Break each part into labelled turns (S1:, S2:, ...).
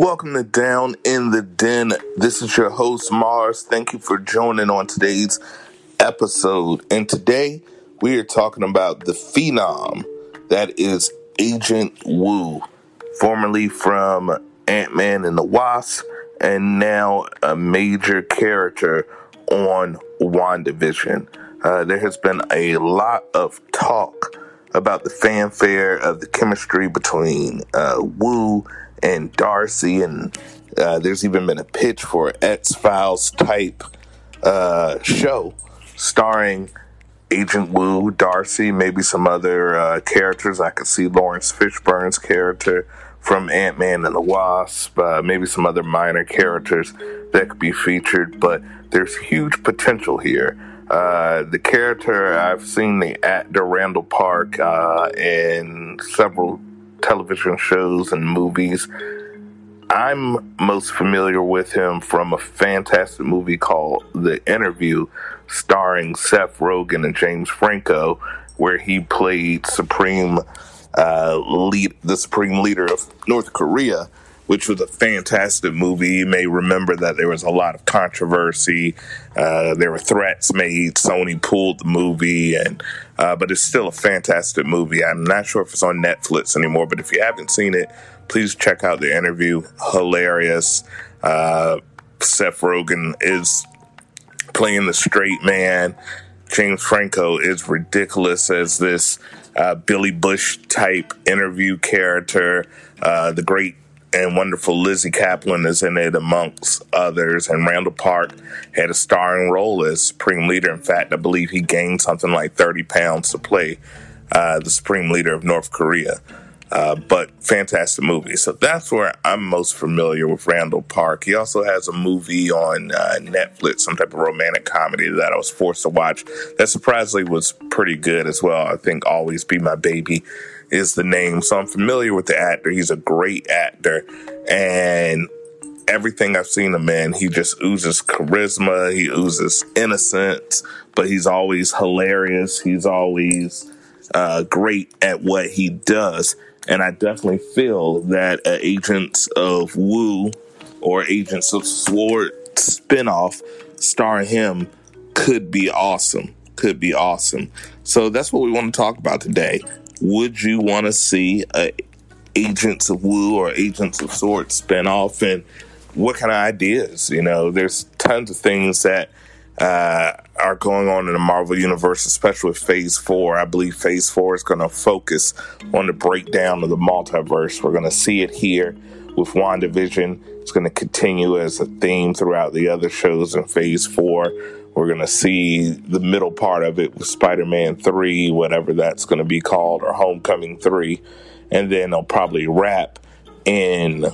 S1: Welcome to Down in the Den. This is your host, Mars. Thank you for joining on today's episode. And today we are talking about the phenom that is Agent Woo, formerly from Ant Man and the Wasp, and now a major character on WandaVision. Uh, there has been a lot of talk about the fanfare of the chemistry between uh, Woo and Darcy, and uh, there's even been a pitch for X Files type uh, show starring Agent Woo, Darcy, maybe some other uh, characters. I could see Laurence Fishburne's character from Ant Man and the Wasp, uh, maybe some other minor characters that could be featured, but there's huge potential here. Uh, the character I've seen the actor Randall Park uh, in several television shows and movies. I'm most familiar with him from a fantastic movie called The Interview, starring Seth Rogen and James Franco, where he played Supreme uh, lead, the Supreme Leader of North Korea which was a fantastic movie. You may remember that there was a lot of controversy. Uh, there were threats made. Sony pulled the movie, and uh, but it's still a fantastic movie. I'm not sure if it's on Netflix anymore, but if you haven't seen it, please check out the interview. Hilarious. Uh, Seth Rogen is playing the straight man. James Franco is ridiculous as this uh, Billy Bush type interview character. Uh, the great and wonderful Lizzy Caplan is in it amongst others. And Randall Park had a starring role as Supreme Leader. In fact, I believe he gained something like 30 pounds to play uh, the Supreme Leader of North Korea. Uh, but fantastic movie. So that's where I'm most familiar with Randall Park. He also has a movie on uh, Netflix, some type of romantic comedy that I was forced to watch that surprisingly was pretty good as well. I think Always Be My Baby is the name. So I'm familiar with the actor. He's a great actor. And everything I've seen him in, he just oozes charisma. He oozes innocence, but he's always hilarious. He's always uh, great at what he does. And I definitely feel that uh, Agents of Woo or Agents of Sword spinoff starring him could be awesome. Could be awesome. So that's what we want to talk about today would you want to see a Agents of Woo or Agents of Sword spinoff, and what kind of ideas? You know, there's tons of things that uh, are going on in the Marvel Universe, especially with Phase 4. I believe Phase 4 is going to focus on the breakdown of the multiverse. We're going to see it here with WandaVision. It's going to continue as a theme throughout the other shows in Phase 4 we're going to see the middle part of it with Spider Man 3, whatever that's going to be called, or Homecoming 3. And then they'll probably wrap in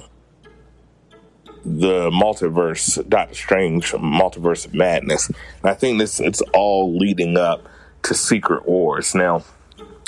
S1: the multiverse, Doctor Strange, Multiverse of Madness. And I think this it's all leading up to Secret Wars. Now,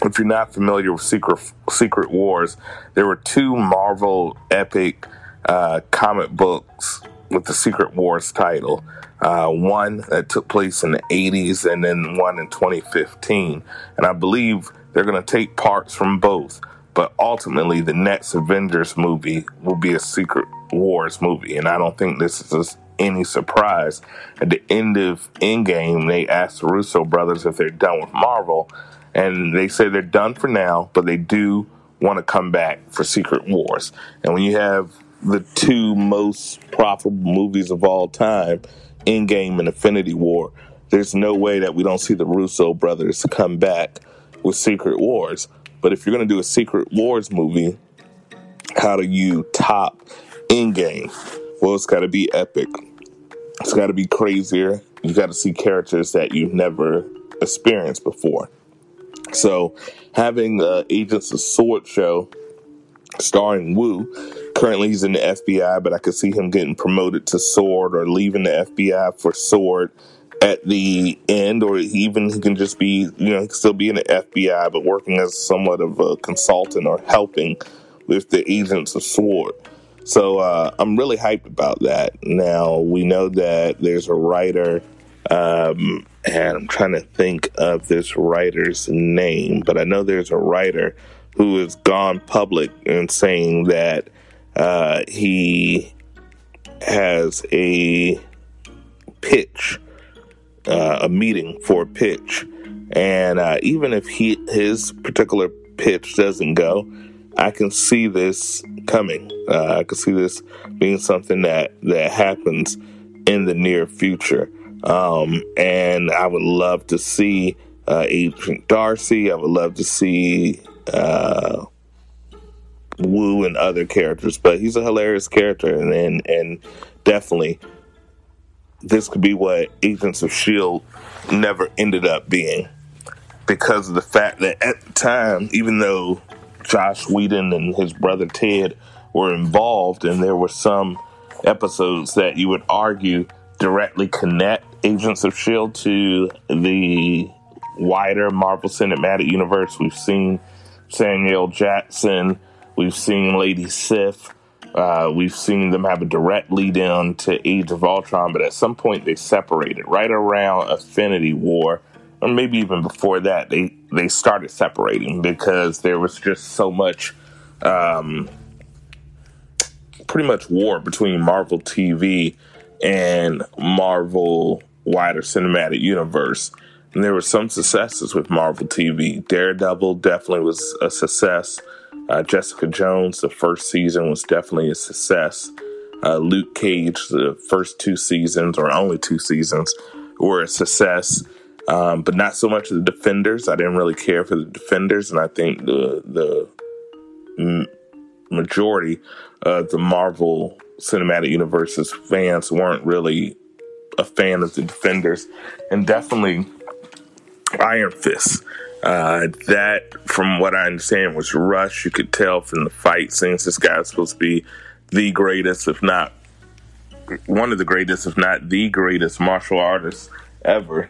S1: if you're not familiar with Secret Secret Wars, there were two Marvel epic uh, comic books with the Secret Wars title. Uh, one that took place in the 80s and then one in 2015. And I believe they're going to take parts from both. But ultimately, the next Avengers movie will be a Secret Wars movie. And I don't think this is any surprise. At the end of Endgame, they asked the Russo brothers if they're done with Marvel. And they say they're done for now, but they do want to come back for Secret Wars. And when you have the two most profitable movies of all time, Endgame and Infinity War, there's no way that we don't see the Russo brothers come back with Secret Wars. But if you're going to do a Secret Wars movie, how do you top Endgame? Well, it's got to be epic. It's got to be crazier. You got to see characters that you've never experienced before. So, having the Agents of Sword show starring Woo, currently he's in the FBI, but I could see him getting promoted to Sword or leaving the FBI for Sword at the end, or even he can just be, you know, he can still be in the FBI, but working as somewhat of a consultant or helping with the agents of Sword. So uh, I'm really hyped about that. Now we know that there's a writer, um, and I'm trying to think of this writer's name, but I know there's a writer who has gone public and saying that uh, he has a pitch, uh, a meeting for a pitch, and uh, even if he his particular pitch doesn't go, I can see this coming. Uh, I can see this being something that that happens in the near future. Um, and I would love to see uh, Agent Darcy. I would love to see uh, Woo and other characters, but he's a hilarious character, and and, and definitely this could be what Agents of Shield never ended up being because of the fact that at the time, even though Joss Whedon and his brother Ted were involved, and there were some episodes that you would argue directly connect Agents of S.H.I.E.L.D. to the wider Marvel Cinematic Universe. We've seen Samuel Jackson, we've seen Lady Sif, uh, we've seen them have a direct lead in to Age of Ultron, but at some point they separated. Right around Infinity War, or maybe even before that, they, they started separating because there was just so much um, pretty much war between Marvel TV and Marvel wider cinematic universe. And there were some successes with Marvel TV. Daredevil definitely was a success. Uh, Jessica Jones, the first season was definitely a success. Uh, Luke Cage, the first two seasons, or only two seasons, were a success. Um, but not so much the Defenders. I didn't really care for the Defenders, and I think the the majority of the Marvel Cinematic Universe's fans weren't really a fan of the Defenders, and definitely Iron Fist. Uh, that, from what I understand, was Rush. You could tell from the fight scenes this guy's supposed to be the greatest, if not one of the greatest, if not the greatest martial artist ever.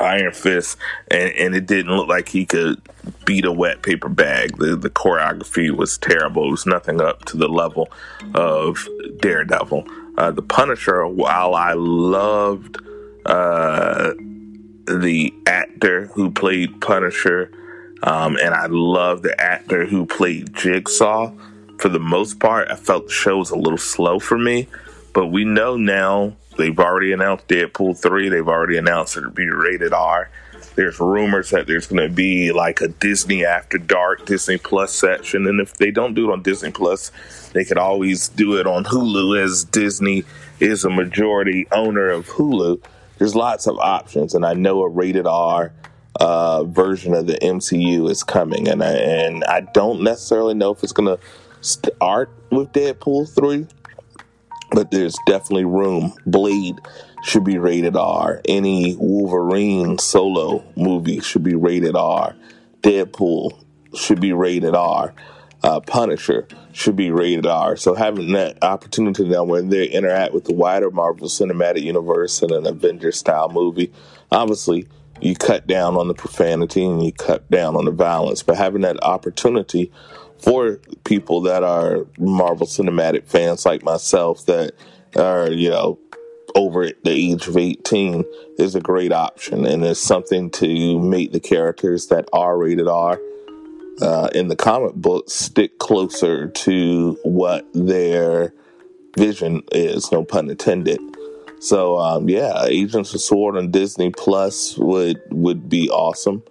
S1: Iron Fist, and, and it didn't look like he could beat a wet paper bag. The the choreography was terrible. It was nothing up to the level of Daredevil. Uh, the Punisher, while I loved uh, the actor who played Punisher, um, and I loved the actor who played Jigsaw, for the most part, I felt the show was a little slow for me. But we know now They've already announced Deadpool 3. They've already announced it'll be rated R. There's rumors that there's going to be like a Disney After Dark Disney Plus section. And if they don't do it on Disney Plus, they could always do it on Hulu as Disney is a majority owner of Hulu. There's lots of options. And I know a rated R uh, version of the MCU is coming. And I, and I don't necessarily know if it's going to start with Deadpool 3 but there's definitely room. Blade should be rated R. Any Wolverine solo movie should be rated R. Deadpool should be rated R. Uh, Punisher should be rated R. So having that opportunity now when they interact with the wider Marvel Cinematic Universe in an Avengers style movie, obviously you cut down on the profanity and you cut down on the violence. But having that opportunity for people that are Marvel Cinematic fans like myself that are, you know, over the age of 18 is a great option and it's something to make the characters that are rated R uh, in the comic books stick closer to what their vision is, no pun intended. So um, yeah, Agents of Sword on Disney Plus would would be awesome.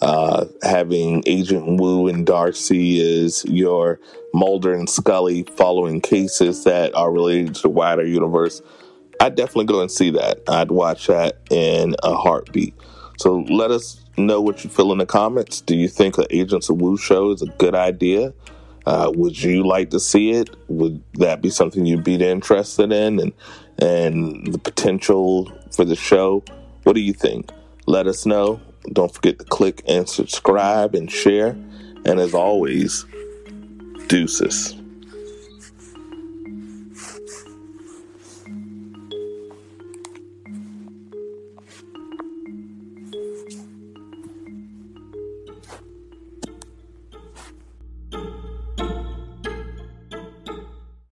S1: Uh, having Agent Woo and Darcy is your Mulder and Scully following cases that are related to the wider universe. I'd definitely go and see that. I'd watch that in a heartbeat. So let us know what you feel in the comments. Do you think the Agents of Woo show is a good idea? Uh, would you like to see it? Would that be something you'd be interested in? And and the potential for the show? What do you think? Let us know. Don't forget to click and subscribe and share. And as always, deuces.